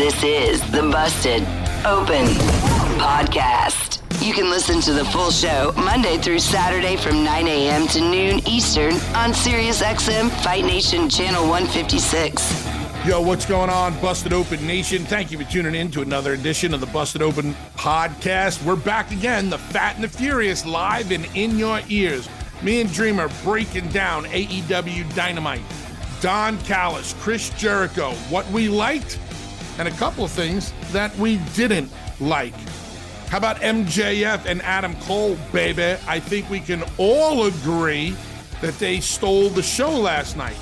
This is the Busted Open Podcast. You can listen to the full show Monday through Saturday from 9 a.m. to noon Eastern on SiriusXM Fight Nation Channel 156. Yo, what's going on, Busted Open Nation? Thank you for tuning in to another edition of the Busted Open podcast. We're back again, the Fat and the Furious, live and in your ears. Me and Dreamer breaking down AEW Dynamite, Don Callis, Chris Jericho, what we liked, and a couple of things that we didn't like. How about MJF and Adam Cole, baby? I think we can all agree that they stole the show last night.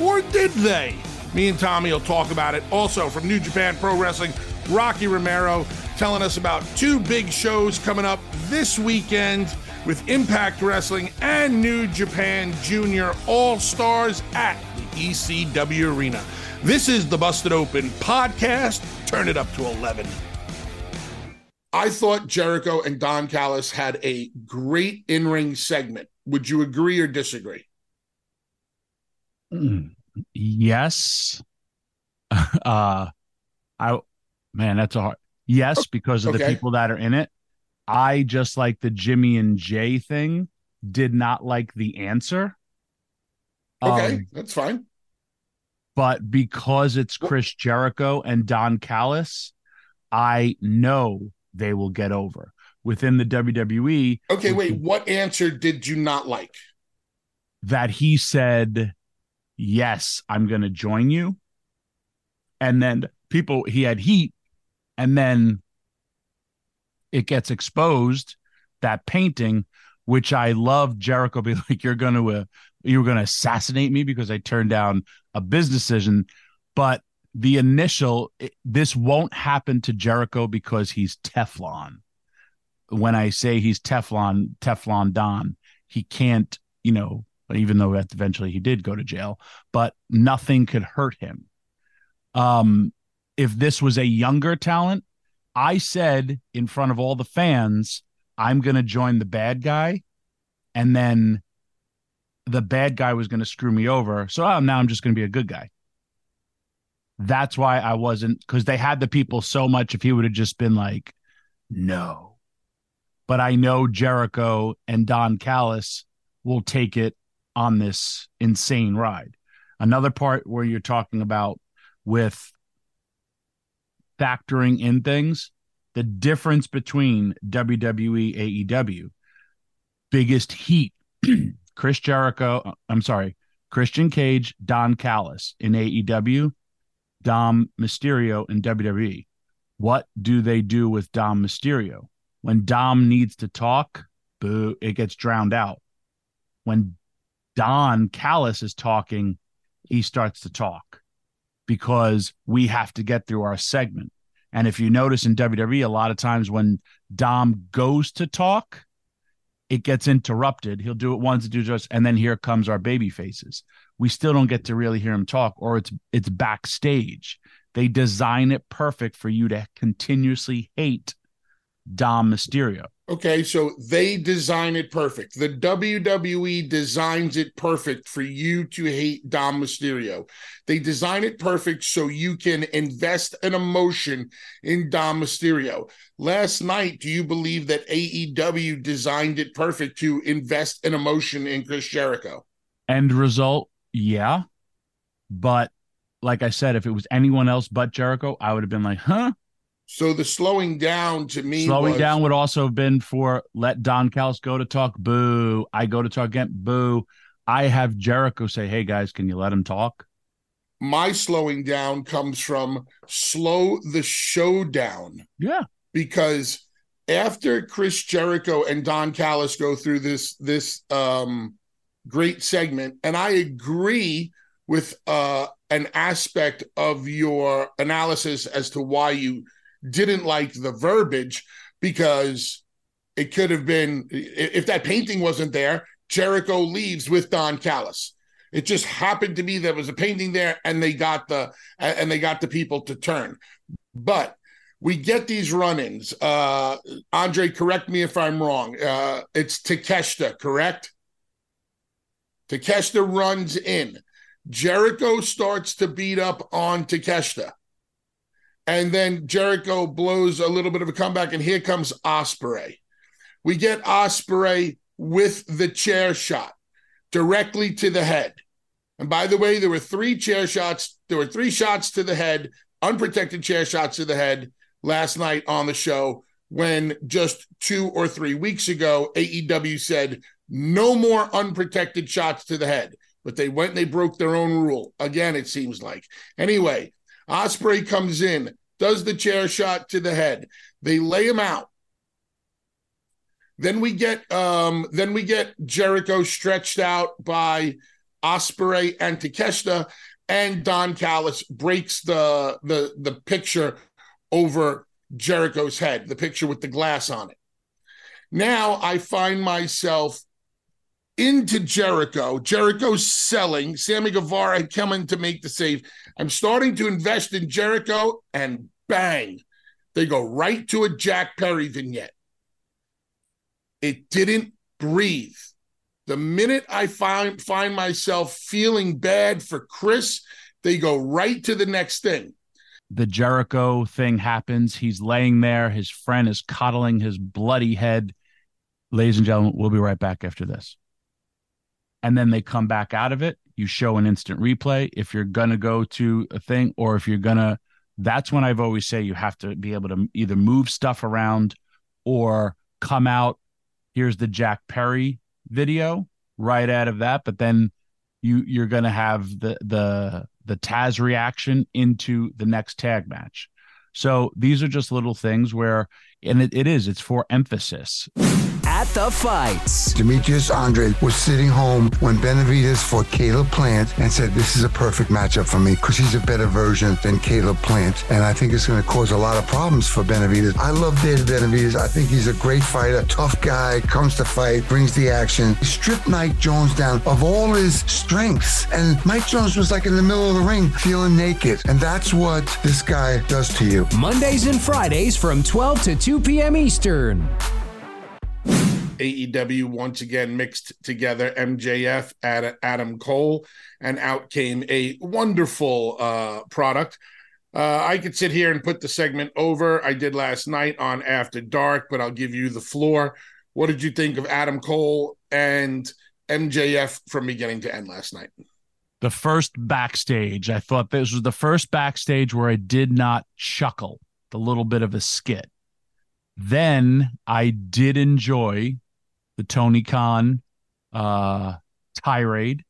Or did they? Me and Tommy will talk about it. Also, from New Japan Pro Wrestling, Rocky Romero telling us about two big shows coming up this weekend with Impact Wrestling and New Japan Junior All Stars at the ECW Arena. This is the Busted Open podcast. Turn it up to 11. I thought Jericho and Don Callis had a great in ring segment. Would you agree or disagree? Mm, yes. Uh, I, man, that's a hard. Yes, because of the people that are in it. I just like the Jimmy and Jay thing. Did not like the answer. Okay, Um, that's fine. But because it's Chris Jericho and Don Callis, I know they will get over within the WWE. Okay, wait. What answer did you not like? that he said, Yes, I'm going to join you. And then people, he had heat, and then it gets exposed that painting, which I love. Jericho be like, You're going to, uh, you were going to assassinate me because I turned down a business decision. But the initial, it- this won't happen to Jericho because he's Teflon. When I say he's Teflon, Teflon Don, he can't, you know, even though eventually he did go to jail, but nothing could hurt him. Um, if this was a younger talent, I said in front of all the fans, I'm going to join the bad guy. And then the bad guy was going to screw me over. So oh, now I'm just going to be a good guy. That's why I wasn't, because they had the people so much. If he would have just been like, no. But I know Jericho and Don Callis will take it on this insane ride. Another part where you're talking about with factoring in things, the difference between WWE, AEW, biggest heat, Chris Jericho, uh, I'm sorry, Christian Cage, Don Callis in AEW, Dom Mysterio in WWE. What do they do with Dom Mysterio? When Dom needs to talk, boo, it gets drowned out. When Don Callis is talking, he starts to talk because we have to get through our segment. And if you notice in WWE, a lot of times when Dom goes to talk, it gets interrupted. He'll do it once, do just, and then here comes our baby faces. We still don't get to really hear him talk, or it's it's backstage. They design it perfect for you to continuously hate Dom Mysterio. Okay, so they design it perfect. The WWE designs it perfect for you to hate Dom Mysterio. They design it perfect so you can invest an emotion in Dom Mysterio. Last night, do you believe that AEW designed it perfect to invest an emotion in Chris Jericho? End result, yeah. But like I said, if it was anyone else but Jericho, I would have been like, huh? So the slowing down to me Slowing was- down would also have been for let Don Callis go to talk. Boo. I go to talk again. Boo. I have Jericho say, hey guys, can you let him talk? my slowing down comes from slow the show down. Yeah. because after Chris Jericho and Don Callis go through this this um great segment and I agree with uh an aspect of your analysis as to why you didn't like the verbiage because it could have been if that painting wasn't there Jericho leaves with Don Callis it just happened to be there was a painting there and they got the and they got the people to turn but we get these run-ins. Uh, Andre, correct me if I'm wrong. Uh, it's Takeshita, correct? Takeshita runs in. Jericho starts to beat up on Takeshita. And then Jericho blows a little bit of a comeback, and here comes Osprey. We get Osprey with the chair shot directly to the head. And by the way, there were three chair shots. There were three shots to the head, unprotected chair shots to the head last night on the show. When just two or three weeks ago, AEW said no more unprotected shots to the head, but they went and they broke their own rule again. It seems like anyway. Osprey comes in, does the chair shot to the head. They lay him out. Then we get um, then we get Jericho stretched out by Osprey and Takeshita, and Don Callis breaks the the the picture over Jericho's head, the picture with the glass on it. Now I find myself into Jericho. Jericho's selling. Sammy Guevara in to make the save. I'm starting to invest in Jericho, and bang, they go right to a Jack Perry vignette. It didn't breathe. The minute I find find myself feeling bad for Chris, they go right to the next thing. The Jericho thing happens. He's laying there. His friend is coddling his bloody head. Ladies and gentlemen, we'll be right back after this. And then they come back out of it. You show an instant replay. If you're going to go to a thing, or if you're going to, that's when I've always say you have to be able to either move stuff around or come out here's the Jack Perry video right out of that, but then you you're gonna have the the the Taz reaction into the next tag match. So these are just little things where and it, it is it's for emphasis at the fights. Demetrius Andrade was sitting home when Benavidez fought Caleb Plant and said, This is a perfect matchup for me because he's a better version than Caleb Plant. And I think it's going to cause a lot of problems for Benavidez. I love David Benavidez. I think he's a great fighter, tough guy, comes to fight, brings the action. He stripped Mike Jones down of all his strengths. And Mike Jones was like in the middle of the ring feeling naked. And that's what this guy does to you. Mondays and Fridays from 12 to 2 p.m. Eastern. AEW once again mixed together MJF, at Adam Cole, and out came a wonderful uh, product. Uh, I could sit here and put the segment over. I did last night on After Dark, but I'll give you the floor. What did you think of Adam Cole and MJF from beginning to end last night? The first backstage, I thought this was the first backstage where I did not chuckle, the little bit of a skit. Then I did enjoy the Tony Khan uh, tirade.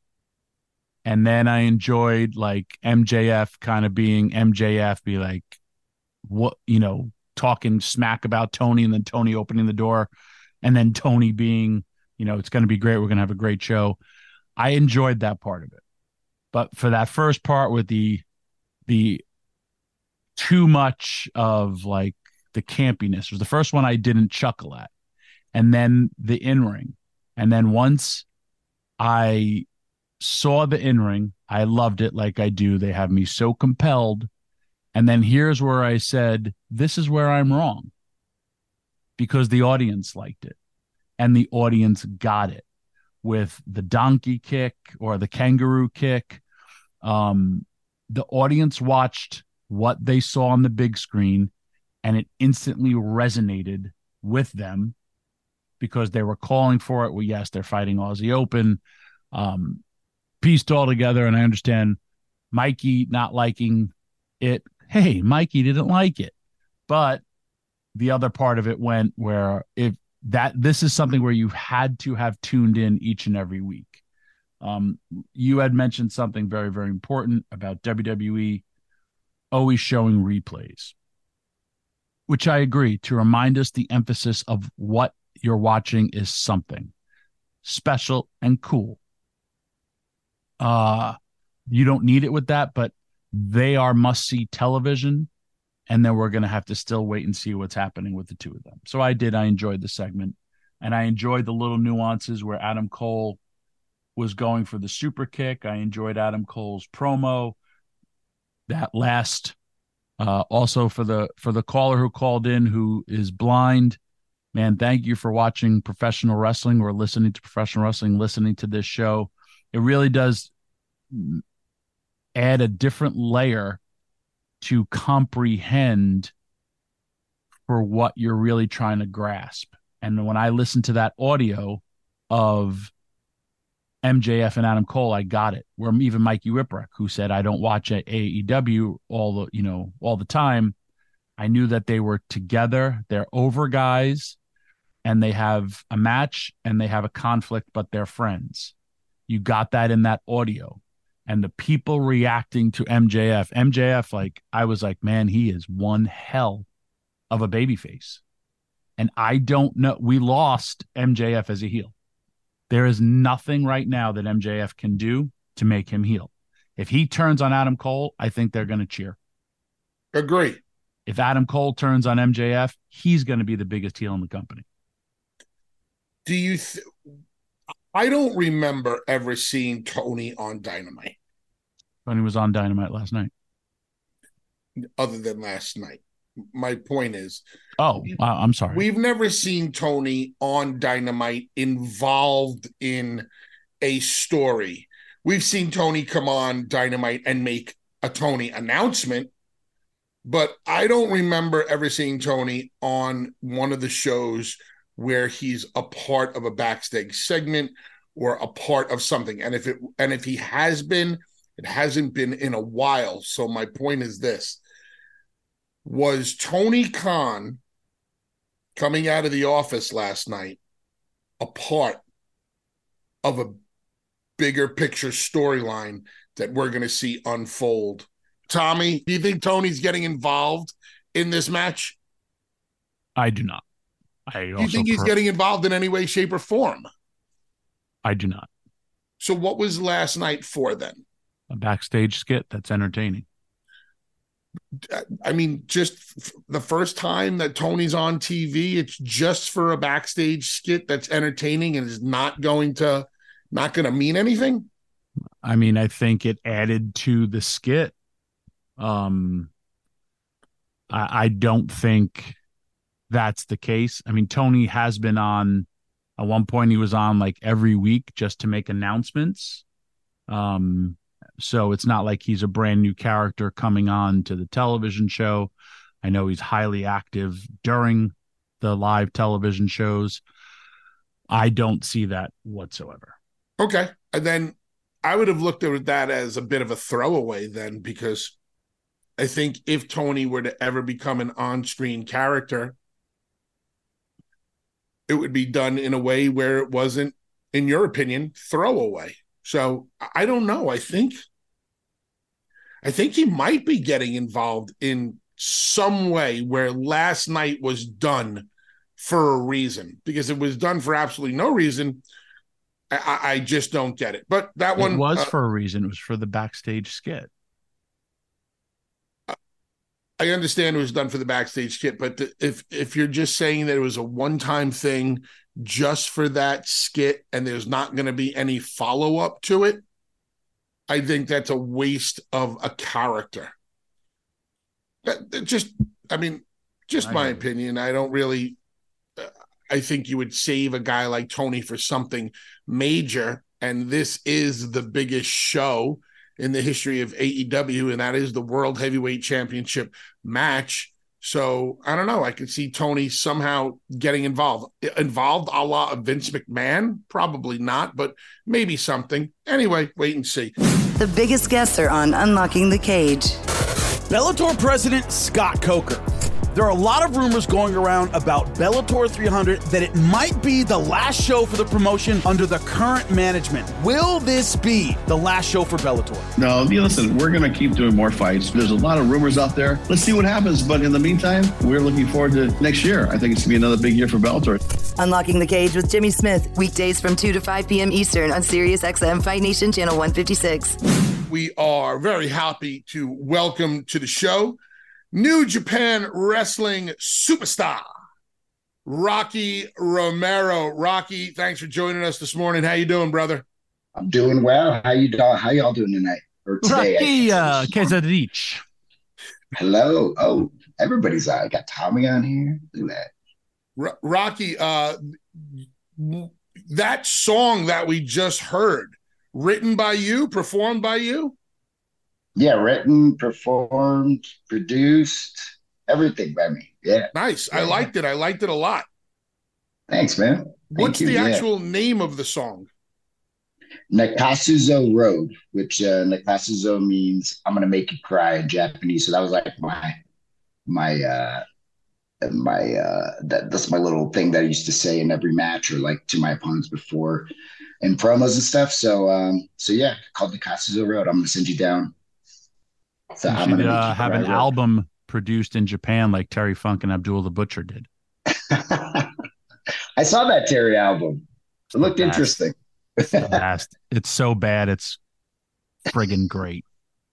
And then I enjoyed like MJF kind of being MJF, be like, what, you know, talking smack about Tony and then Tony opening the door and then Tony being, you know, it's going to be great. We're going to have a great show. I enjoyed that part of it. But for that first part with the, the too much of like the campiness was the first one I didn't chuckle at and then the in ring. And then once I saw the in ring, I loved it like I do. They have me so compelled. And then here's where I said, This is where I'm wrong because the audience liked it and the audience got it with the donkey kick or the kangaroo kick. Um, the audience watched what they saw on the big screen and it instantly resonated with them because they were calling for it. Well, yes, they're fighting Aussie Open, um, pieced all together. And I understand Mikey not liking it. Hey, Mikey didn't like it. But the other part of it went where if that this is something where you had to have tuned in each and every week. Um, you had mentioned something very, very important about WWE always showing replays, which I agree to remind us the emphasis of what you're watching is something special and cool. Uh you don't need it with that, but they are must see television. And then we're going to have to still wait and see what's happening with the two of them. So I did. I enjoyed the segment and I enjoyed the little nuances where Adam Cole was going for the super kick. I enjoyed Adam Cole's promo. That last, uh, also for the for the caller who called in who is blind, man, thank you for watching professional wrestling or listening to professional wrestling, listening to this show. It really does add a different layer to comprehend for what you're really trying to grasp. And when I listen to that audio of MJF and Adam Cole, I got it. Where even Mikey Whipwreck, who said I don't watch AEW all the you know all the time, I knew that they were together. They're over guys, and they have a match and they have a conflict, but they're friends. You got that in that audio, and the people reacting to MJF. MJF, like I was like, man, he is one hell of a babyface, and I don't know. We lost MJF as a heel there is nothing right now that MJF can do to make him heel. If he turns on Adam Cole, I think they're going to cheer. Agree. If Adam Cole turns on MJF, he's going to be the biggest heel in the company. Do you? Th- I don't remember ever seeing Tony on Dynamite. Tony was on Dynamite last night. Other than last night my point is. Oh i'm sorry. We've never seen tony on dynamite involved in a story. We've seen tony come on dynamite and make a tony announcement but i don't remember ever seeing tony on one of the shows where he's a part of a backstage segment or a part of something. And if it and if he has been it hasn't been in a while. So my point is this was Tony Khan coming out of the office last night a part of a bigger picture storyline that we're going to see unfold. Tommy, do you think Tony's getting involved in this match? I do not. I do you think he's per- getting involved in any way, shape, or form? I do not. So, what was last night for then? A backstage skit that's entertaining. I mean, just the first time that Tony's on TV, it's just for a backstage skit that's entertaining and is not going to not going to mean anything. I mean, I think it added to the skit. Um, I, I don't think that's the case. I mean, Tony has been on. At one point, he was on like every week just to make announcements. Um, so it's not like he's a brand new character coming on to the television show. I know he's highly active during the live television shows. I don't see that whatsoever. Okay. And then I would have looked at that as a bit of a throwaway then, because I think if Tony were to ever become an on screen character, it would be done in a way where it wasn't, in your opinion, throwaway. So I don't know. I think I think he might be getting involved in some way where last night was done for a reason because it was done for absolutely no reason. I, I just don't get it. But that it one was uh, for a reason. It was for the backstage skit. I understand it was done for the backstage skit, but the, if if you're just saying that it was a one time thing just for that skit and there's not going to be any follow up to it, I think that's a waste of a character. That, that just, I mean, just I my opinion. I don't really. Uh, I think you would save a guy like Tony for something major, and this is the biggest show in the history of AEW, and that is the World Heavyweight Championship match. So I don't know. I could see Tony somehow getting involved. Involved a la of Vince McMahon? Probably not, but maybe something. Anyway, wait and see. The biggest guesser on Unlocking the Cage. Bellator president Scott Coker there are a lot of rumors going around about Bellator 300 that it might be the last show for the promotion under the current management. Will this be the last show for Bellator? No, listen, we're going to keep doing more fights. There's a lot of rumors out there. Let's see what happens. But in the meantime, we're looking forward to next year. I think it's going to be another big year for Bellator. Unlocking the Cage with Jimmy Smith, weekdays from 2 to 5 p.m. Eastern on Sirius XM Fight Nation Channel 156. We are very happy to welcome to the show New Japan Wrestling superstar, Rocky Romero. Rocky, thanks for joining us this morning. How you doing, brother? I'm doing well. How you doing? How y'all doing tonight or today? Rocky uh, Kazarich. Hello. Oh, everybody's on. I got Tommy on here. Look at that. R- Rocky, uh, that song that we just heard, written by you, performed by you. Yeah, written, performed, produced, everything by me. Yeah. Nice. I liked it. I liked it a lot. Thanks, man. Thank What's you. the Yeah. actual name of the song? Nakasuzo Road, which uh, Nakasuzo means I'm gonna make you cry in Japanese. So that was like my my uh my uh that that's my little thing that I used to say in every match or like to my opponents before in promos and stuff. So um so yeah, called Nakasuzo Road. I'm gonna send you down. So You I'm should gonna uh, have an album produced in Japan like Terry Funk and Abdullah the Butcher did. I saw that Terry album. It looked Best. interesting. The best. It's so bad. It's friggin' great.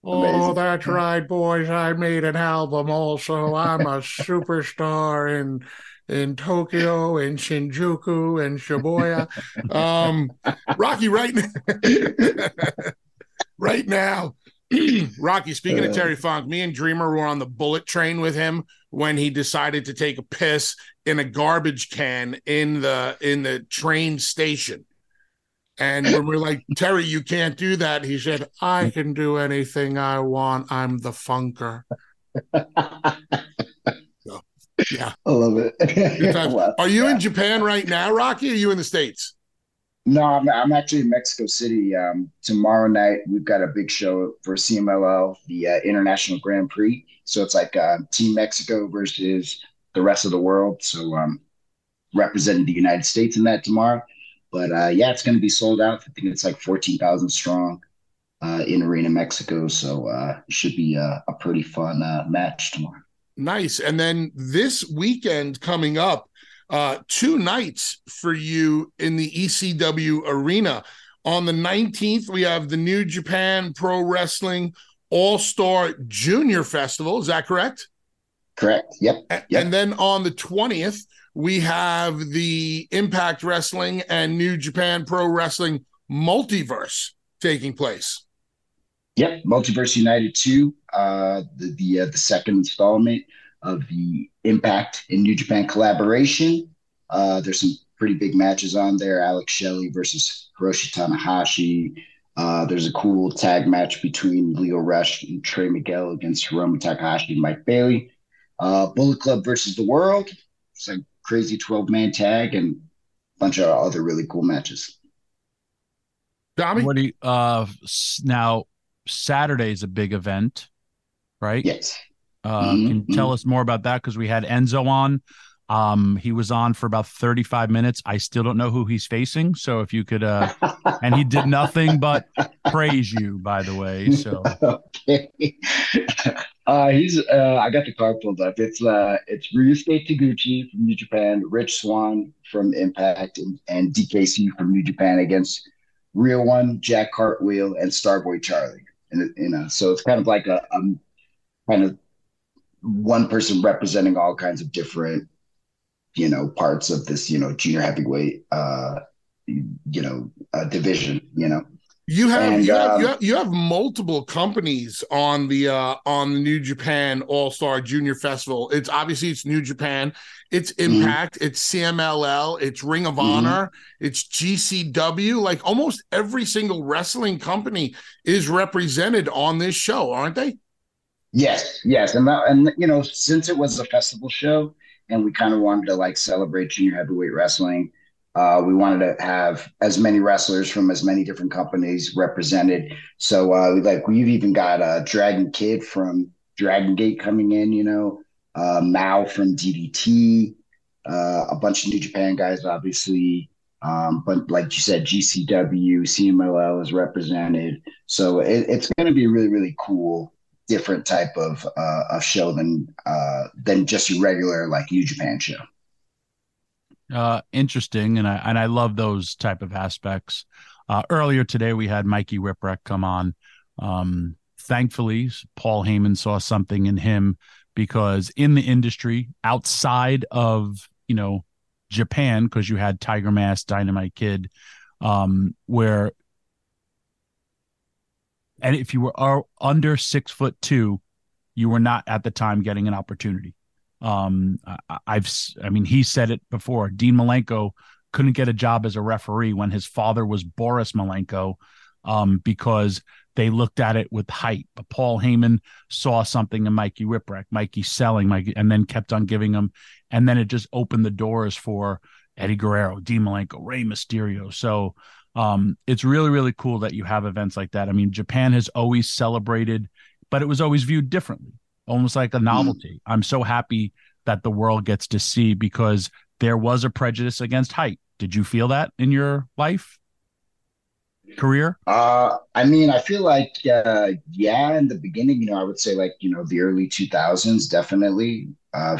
Oh, that's right, boys. I made an album also. I'm a superstar in in Tokyo in Shinjuku in Shibuya. Um, Rocky, right now, right now, Rocky, speaking of uh, Terry Funk, me and Dreamer were on the bullet train with him when he decided to take a piss in a garbage can in the in the train station. And when we're like, Terry, you can't do that, he said, I can do anything I want. I'm the funker. So, yeah. I love it. Well, Are you yeah. in Japan right now, Rocky? Are you in the States? No, I'm, I'm actually in Mexico City. Um, tomorrow night, we've got a big show for CMLL, the uh, International Grand Prix. So it's like uh, Team Mexico versus the rest of the world. So um, representing the United States in that tomorrow. But uh, yeah, it's going to be sold out. I think it's like 14,000 strong uh, in Arena Mexico. So uh, it should be a, a pretty fun uh, match tomorrow. Nice. And then this weekend coming up, uh, two nights for you in the ECW arena. On the 19th, we have the New Japan Pro Wrestling All Star Junior Festival. Is that correct? Correct. Yep. Yep. And then on the 20th, we have the Impact Wrestling and New Japan Pro Wrestling Multiverse taking place. Yep, Multiverse United 2, uh, the the, uh, the second installment of the Impact in New Japan collaboration. Uh, there's some pretty big matches on there. Alex Shelley versus Hiroshi Tanahashi. Uh, there's a cool tag match between Lio Rush and Trey Miguel against Hiromu Takahashi and Mike Bailey. Uh, Bullet Club versus the World. It's a crazy 12 man tag and a bunch of other really cool matches. Tommy? What do you, uh s- now Saturday's a big event, right? Yes. Uh, Mhm, can tell us more about that? Because we had Enzo on. Um, he was on for about 35 minutes. I still don't know who he's facing. So if you could, uh, and he did nothing but praise you, by the way. So okay. Uh, he's uh, I got the card pulled up. It's uh, it's Ryusuke Taguchi from New Japan, Rich Swann from Impact, and, and DKC from New Japan against Real One, Jack Cartwheel, and Starboy Charlie. And you know, so it's kind of like a um, kind of one person representing all kinds of different, you know, parts of this, you know, junior heavyweight, uh, you know, uh, division. You know. You have, And, you, have, um, you have you have multiple companies on the uh on the New Japan All Star Junior Festival. It's obviously it's New Japan, it's Mm-hmm. Impact, it's CMLL, it's Ring of Mhm. Honor, it's GCW. Like almost every single wrestling company is represented on this show, aren't they? Yes, yes, and that, and you know, since it was a festival show, and we kind of wanted to like celebrate junior heavyweight wrestling, uh, we wanted to have as many wrestlers from as many different companies represented. So, uh, we, like, we've even got uh, Dragon Kid from Dragon Gate coming in, you know, uh, Mao from DDT, uh, a bunch of New Japan guys, obviously. Um, but like you said, GCW, CMLL is represented. So it, it's going to be really, really cool different type of uh, of show than uh, than just your regular like New Japan show. uh interesting and i and i love those type of aspects uh earlier today we had mikey whipwreck come on um thankfully paul heyman saw something in him because in the industry outside of you know japan because you had tiger mask dynamite kid um where and if you were are under six foot two you were not at the time getting an opportunity um, I, I've, s- I mean, he said it before. Dean Malenko couldn't get a job as a referee when his father was Boris Malenko, um, because they looked at it with hype. But Paul Heyman saw something in Mikey Whipwreck, Mikey selling, Mikey, and then kept on giving him, and then it just opened the doors for Eddie Guerrero, Dean Malenko, Rey Mysterio. So um, it's really, really cool that you have events like that. I mean, Japan has always celebrated, but it was always viewed differently, almost like a novelty. Mm. I'm so happy that the world gets to see because there was a prejudice against height. Did you feel that in your life? career? Uh, I mean, I feel like, uh, yeah, in the beginning, you know, I would say like, you know, the early 2000s, definitely. Uh,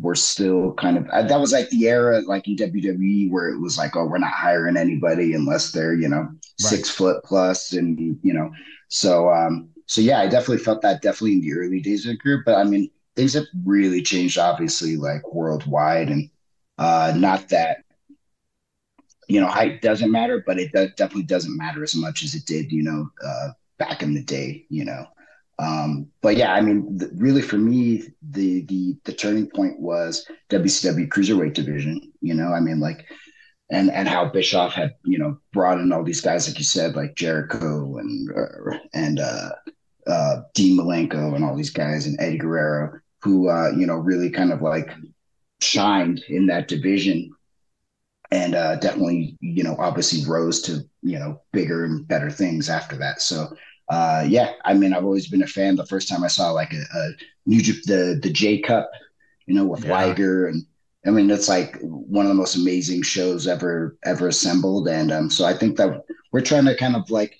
we're still kind of, uh, that was like the era, like in WWE, where it was like, oh, we're not hiring anybody unless they're, you know, right. six foot plus and, you know, so, um, so yeah, I definitely felt that definitely in the early days of the group, but I mean, things have really changed, obviously, like worldwide, and uh, not that you know, height doesn't matter, but it definitely doesn't matter as much as it did, you know, uh, back in the day, you know. Um, but yeah, I mean, really for me, the the the turning point was WCW cruiserweight division. You know, I mean, like, and and how Bischoff had you know brought in all these guys, like you said, like Jericho and uh, and uh, uh, Dean Malenko and all these guys and Eddie Guerrero, who uh, you know really kind of like shined in that division and uh, definitely, you know, obviously rose to you know bigger and better things after that. So, uh, yeah, I mean, I've always been a fan. The first time I saw like a, a new the the J Cup, you know, with yeah. Liger and I mean, it's like one of the most amazing shows ever ever assembled. And um, so I think that we're trying to kind of like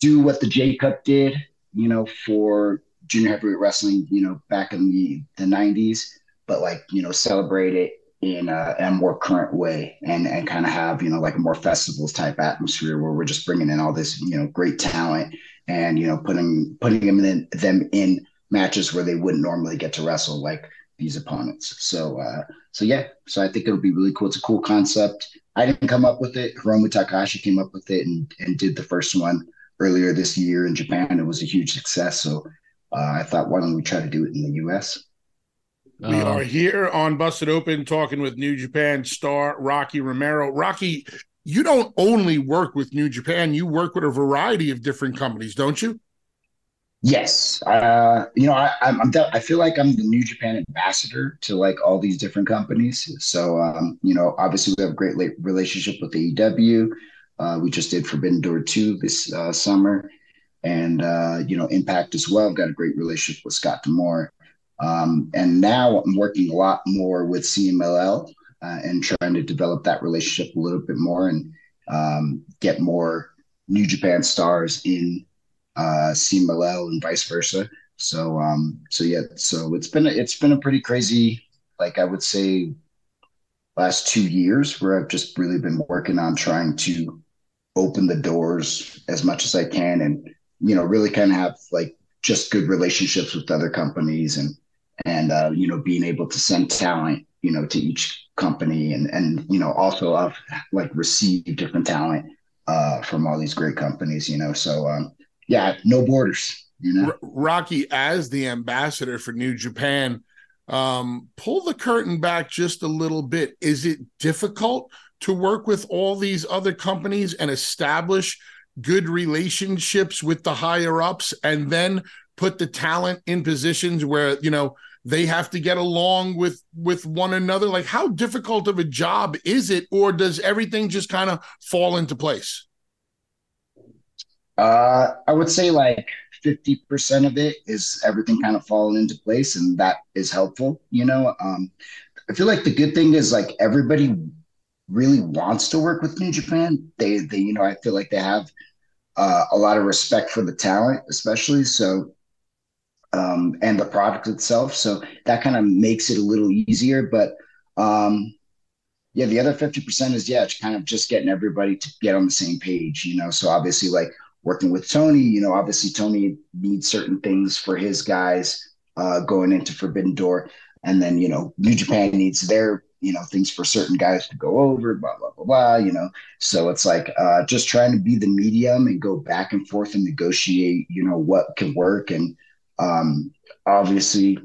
do what the J Cup did, you know, for junior heavyweight wrestling, you know, back in the the '90s, but like you know, celebrate it in a, in a more current way and and kind of have you know like a more festivals type atmosphere where we're just bringing in all this you know great talent and you know putting putting them in them in matches where they wouldn't normally get to wrestle like these opponents. So uh so yeah so i think it would be really cool. It's a cool concept. I didn't come up with it. Hiromu takahashi came up with it and and did the first one earlier this year in japan. It was a huge success. So uh, i thought why don't we try to do it in the us we uh, are here on Busted Open talking with New Japan star Rocky Romero. Rocky, you don't only work with New Japan, you work with a variety of different companies, don't you? Yes. Uh, you know, I, I'm, I'm I feel like I'm the New Japan ambassador to like all these different companies. So, um, you know, obviously we have a great relationship with AEW. Uh, we just did Forbidden Door 2 this uh, summer. And, uh, you know, Impact as well. I've got a great relationship with Scott D'Amore, Um, and now I'm working a lot more with CMLL uh, and trying to develop that relationship a little bit more and um, get more New Japan stars in uh, and vice versa. So, um, so yeah, so it's been a, it's been a pretty crazy, like I would say, last two years where I've just really been working on trying to open the doors as much as I can, and you know, really kind of have like just good relationships with other companies and and uh, you know being able to send talent you know to each company and and you know also I've like received different talent uh, from all these great companies you know so um, yeah no borders you know? Rocky as the ambassador for new japan um, pull the curtain back just a little bit. Is it difficult to work with all these other companies and establish good relationships with the higher ups and then put the talent in positions where you know they have to get along with with one another. Like how difficult of a job is it or does everything just kind of fall into place? Uh i would say like 50% of it is everything kind of falling into place and that is helpful you know? Um i feel like the good thing is like everybody really wants to work with new japan. They they you know i feel like they have uh, a lot of respect for the talent especially. So um, and the product itself. So that kind of makes it a little easier. But um, yeah, the other 50% is, yeah, it's kind of just getting everybody to get on the same page, you know? So obviously, like working with Tony, you know, obviously Tony needs certain things for his guys uh, going into Forbidden Door. And then, you know, New Japan needs their, you know, things for certain guys to go over, blah, blah, blah, blah, you know. So it's like uh, just trying to be the medium and go back and forth and negotiate, you know, what can work. And, um, obviously,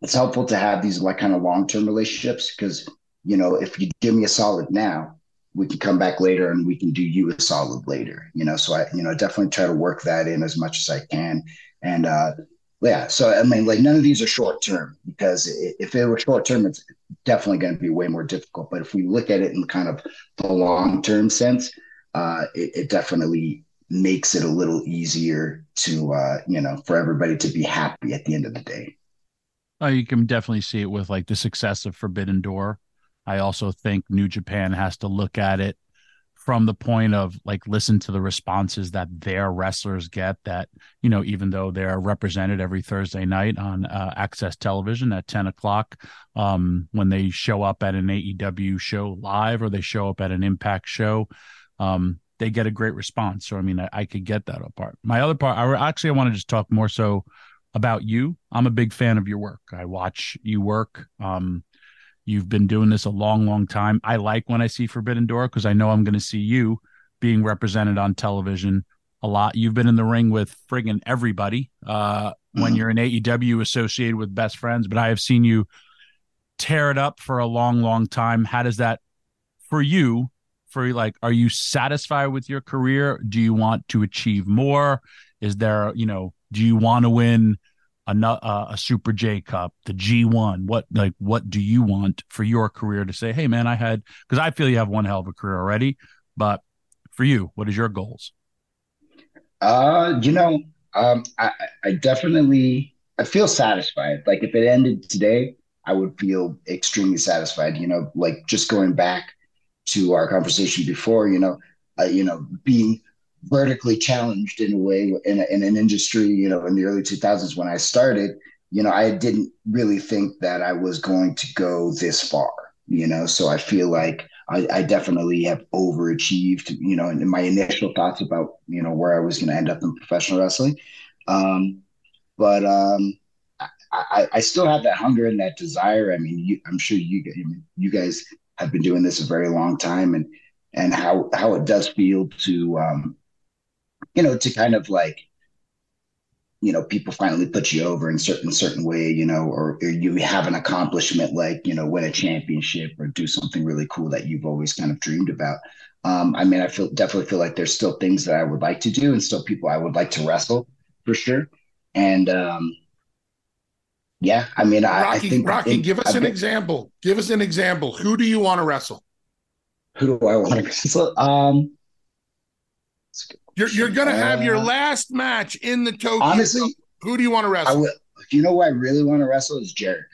it's helpful to have these like kind of long term relationships because you know if you give me a solid now, we can come back later and we can do you a solid later. You know, so I you know definitely try to work that in as much as I can. And uh, yeah, so I mean, like none of these are short term because if it were short term, it's definitely going to be way more difficult. But if we look at it in kind of the long term sense, uh, it, it, definitely makes it a little easier to uh, you know for everybody to be happy at the end of the day. Oh, you can definitely see it with like the success of Forbidden Door. I also think New Japan has to look at it from the point of like listen to the responses that their wrestlers get that you know even though they're represented every thursday night on uh, AXS television at 10 o'clock um, when they show up at an aew show live or they show up at an impact show um, they get a great response so i mean i, I could get that apart my other part i actually i want to just talk more so about you i'm a big fan of your work i watch you work um, You've been doing this a long, long time. I like when I see Forbidden Door because I know I'm going to see you being represented on television a lot. You've been in the ring with friggin' everybody uh, mm-hmm. when you're in AEW associated with best friends, but I have seen you tear it up for a long, long time. How does that for you? For like, are you satisfied with your career? Do you want to achieve more? Is there, you know, do you want to win? a, uh, a Super J Cup, the G1? What like what do you want for your career to say? Hey, man, I had because I feel you have one hell of a career already, but for you, what is your goals? Uh, you know, um, I, I definitely I feel satisfied. Like if it ended today, I would feel extremely satisfied. You know, like just going back to our conversation before, you know, uh, you know, being vertically challenged in a way in, a, in an industry, you know, in the early 2000s when I started, you know, I didn't really think that I was going to go this far, you know, so I feel like I, I definitely have overachieved, you know, in my initial thoughts about, you know, where I was going to end up in professional wrestling. Um, but um, I, I still have that hunger and that desire. I mean, you, I'm sure you, you guys have been doing this a very long time and, and how, how it does feel to, um, you know, to kind of like, you know, people finally put you over in certain certain way, you know, or, or you have an accomplishment like, you know, win a championship or do something really cool that you've always kind of dreamed about. Um, I mean, I feel definitely feel like there's still things that I would like to do and still people I would like to wrestle for sure. And um, yeah, I mean, I, Rocky, I think Rocky, give us an been, example. Give us an example. Who do you want to wrestle? Who do I want to wrestle? Um, you're you're gonna have your uh, last match in the Tokyo. Honestly, who do you want to wrestle? I will, you know who I really want to wrestle is Jericho.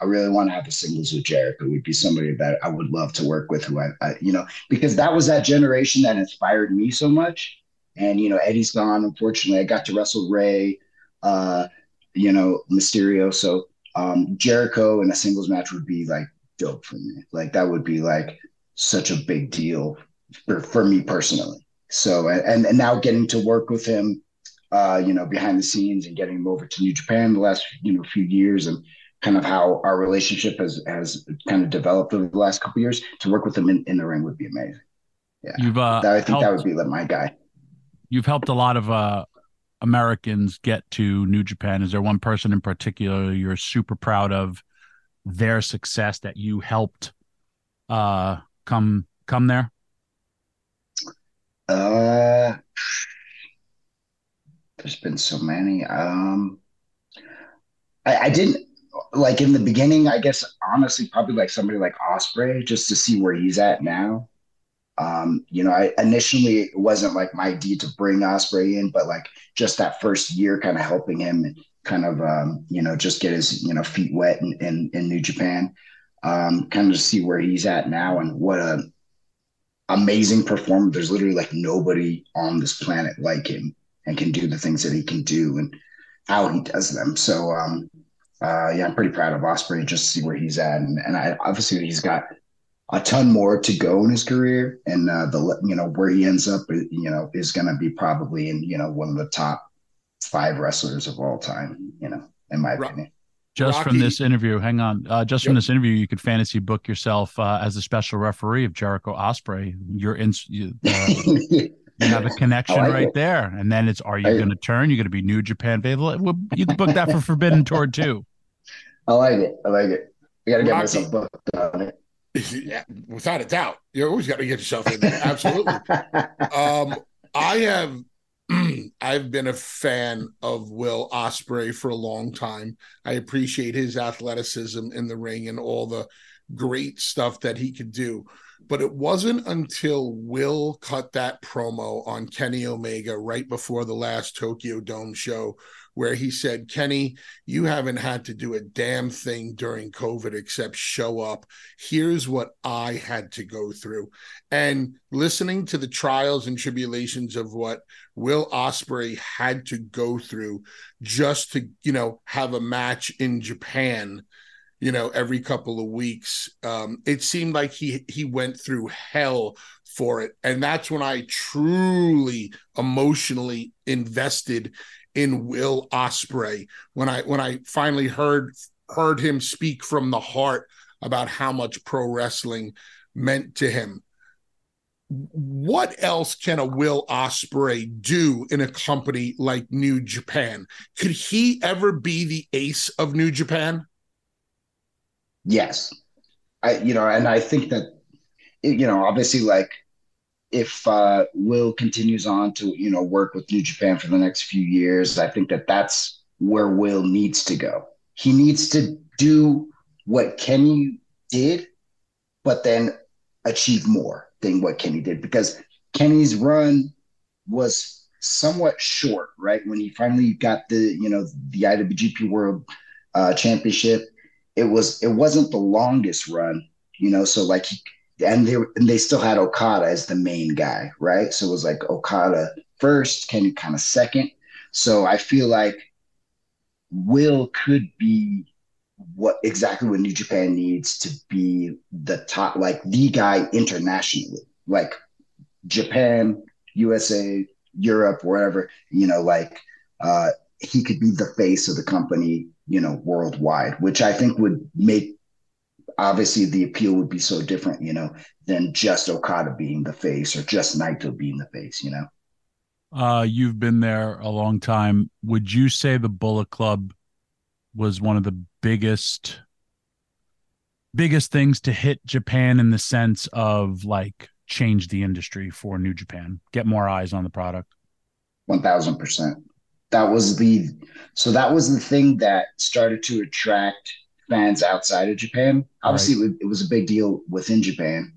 I really want to have a singles with Jericho. Would be somebody that I would love to work with. Who I, I, you know, because that was that generation that inspired me so much. And you know, Eddie's gone. Unfortunately, I got to wrestle Rey. uh, you know, Mysterio. So um, Jericho in a singles match would be like dope for me. Like that would be like such a big deal for, for me personally. So and and now getting to work with him, uh, you know, behind the scenes and getting him over to New Japan the last you know few years and kind of how our relationship has has kind of developed over the last couple years. To work with him in, in the ring would be amazing. Yeah, you've uh, I think helped, that would be like my guy. You've helped a lot of uh, Americans get to New Japan. Is there one person in particular you're super proud of their success that you helped uh, come come there? Uh, there's been so many. Um, I, I didn't like in the beginning. I guess honestly, probably like somebody like Osprey, just to see where he's at now. Um, you know, I initially it wasn't like my idea to bring Osprey in, but like just that first year, kind of helping him kind of um, you know just get his you know feet wet in in, in New Japan, um, kind of to see where he's at now and what a amazing performer. There's literally like nobody on this planet like him and can do the things that he can do and how he does them. So um uh yeah, I'm pretty proud of Osprey just to see where he's at. And, and I obviously he's got a ton more to go in his career and uh the you know where he ends up you know is gonna be probably in you know one of the top five wrestlers of all time, you know, in my opinion just Rocky. from this interview, hang on. Uh, just yep. from this interview, you could fantasy book yourself uh, as a special referee of Jericho Osprey. You're in. You, uh, you have a connection like right it. there, and then it's: Are you going to turn? You're going to be New Japan faithful. You can book that for Forbidden Door too. I like it. I like it. I got to get Rocky. myself booked on it. Yeah, without a doubt. You always got to get yourself in there. Absolutely. um, I have I've been a fan of Will Osprey for a long time. I appreciate his athleticism in the ring and all the great stuff that he could do. But it wasn't until Will cut that promo on Kenny Omega right before the last Tokyo Dome show where he said, Kenny, you haven't had to do a damn thing during COVID except show up. Here's what I had to go through. And listening to the trials and tribulations of what Will Ospreay had to go through just to, you know, have a match in Japan you know every couple of weeks um it seemed like he he went through hell for it and that's when i truly emotionally invested in will Ospreay when i when i finally heard heard him speak from the heart about how much pro wrestling meant to him what else can a Will Ospreay do in a company like New Japan? Could he ever be the ace of New Japan? Yes. I you know, and I think that you know, obviously like if uh, Will continues on to you know work with New Japan for the next few years, I think that that's where Will needs to go. He needs to do what Kenny did, but then achieve more than what Kenny did because Kenny's run was somewhat short, right? When he finally got the you know the IWGP World uh, Championship, it was it wasn't the longest run, you know. So like, and they and they still had Okada as the main guy, right? So it was like Okada first, Kenny kind of second. So I feel like Will could be what exactly what New Japan needs to be the top, like the guy internationally, like Japan, USA, Europe, wherever, you know, like uh, he could be the face of the company you know, worldwide, which I think would make obviously the appeal would be so different, you know, than just Okada being the face or just Naito being the face, you know. Uh, you've been there a long time. Would you say the Bullet Club was one of the biggest biggest things to hit Japan in the sense of like change the industry for New Japan, get more eyes on the product? One thousand percent that was the so that was the thing that started to attract fans outside of Japan. Obviously, right. it was a big deal within Japan,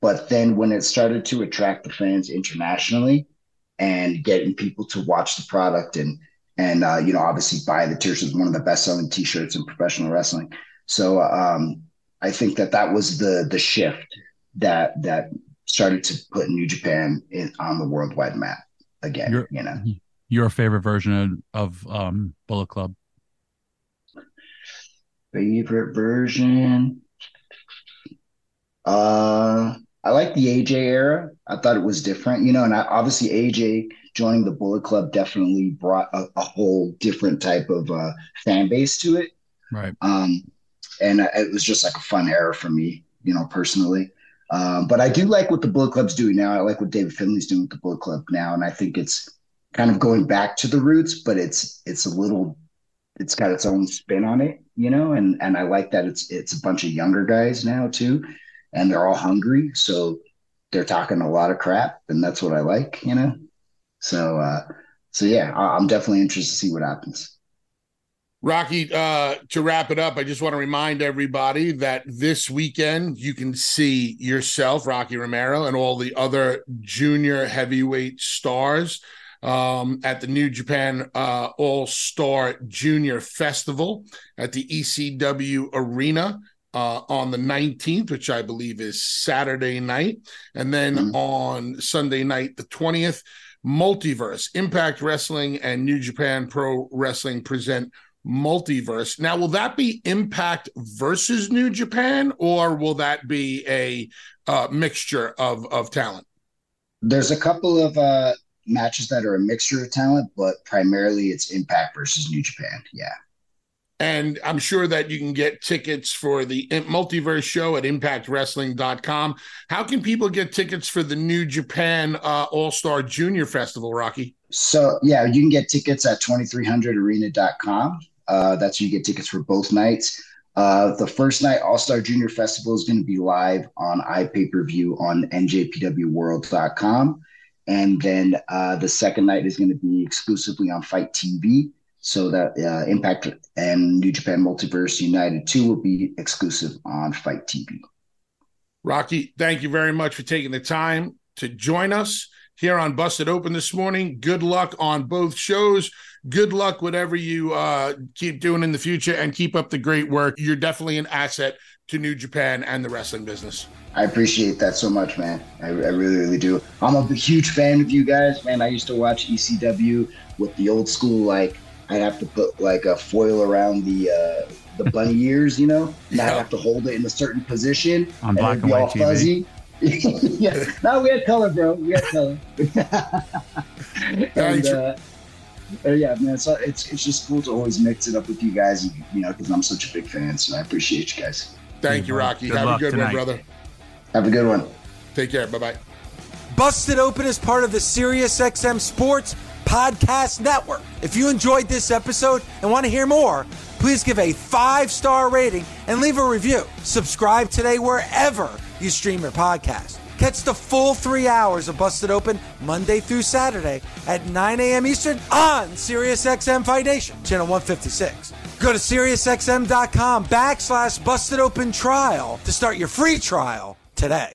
but then when it started to attract the fans internationally and getting people to watch the product and and uh, you know obviously buy the t-shirts, one of the best selling t-shirts in professional wrestling. So um, I think that that was the the shift that that started to put New Japan in, on the worldwide map again. You're, you know, your favorite version of, of um, Bullet Club? Favorite version? Uh, I like the AJ era. I thought it was different, you know, and I, obviously AJ joining the Bullet Club definitely brought a, a whole different type of uh, fan base to it. Right. Um, and it was just like a fun era for me, you know, personally. Um, but I do like what the Bullet Club's doing now. I like what David Finlay's doing with the Bullet Club now, and I think it's kind of going back to the roots, but it's it's a little it's got its own spin on it, you know, and and I like that it's it's a bunch of younger guys now too, and they're all hungry, so they're talking a lot of crap, and that's what I like, you know. So uh so yeah, I'm definitely interested to see what happens. Rocky, uh, to wrap it up, I just want to remind everybody that this weekend you can see yourself, Rocky Romero, and all the other junior heavyweight stars um, at the New Japan uh, All Star Junior Festival at the ECW Arena. Uh, on the 19th, which I believe is Saturday night. And then mm-hmm. on Sunday night, the 20th, Multiverse, Impact Wrestling and New Japan Pro Wrestling present Multiverse. Now, will that be Impact versus New Japan, or will that be a uh, mixture of, of talent? There's a couple of uh, matches that are a mixture of talent, but primarily it's Impact versus New Japan. Yeah. And I'm sure that you can get tickets for the multiverse show at impactwrestling.com. How can people get tickets for the New Japan uh, All Star Junior Festival, Rocky? So, yeah, you can get tickets at 2300arena.com. Uh, that's where you get tickets for both nights. Uh, the first night, All Star Junior Festival is going to be live on iPay per view on NJPWWorld.com. And then uh, the second night is going to be exclusively on FITE TV. So that uh, Impact and New Japan Multiverse United 2 will be exclusive on FITE TV. Rocky, thank you very much for taking the time to join us here on Busted Open this morning. Good luck on both shows. Good luck, whatever you uh, keep doing in the future, and keep up the great work. You're definitely an asset to New Japan and the wrestling business. I appreciate that so much, man. I, I really, really do. I'm a huge fan of you guys, man. I used to watch ECW with the old school, like, I'd have to put like a foil around the uh, the bunny ears, you know, and I'd have to hold it in a certain position On and black it'd be and all white TV. fuzzy. yeah, no, we had color, bro. We had color. and, Thanks. uh, uh, yeah, man. So it's it's just cool to always mix it up with you guys, you know, because I'm such a big fan. So I appreciate you guys. Thank you, Rocky. Good Have a good tonight. one, brother. Have a good one. Take care. Bye bye. Busted Open is part of the SiriusXM Sports Podcast Network. If you enjoyed this episode and want to hear more, please give a five star rating and leave a review. Subscribe today wherever you stream your podcast. Catch the full three hours of Busted Open Monday through Saturday at 9 a.m. Eastern on SiriusXM Fight Nation, channel 156. Go to SiriusXM.com backslash Busted Open Trial to start your free trial today.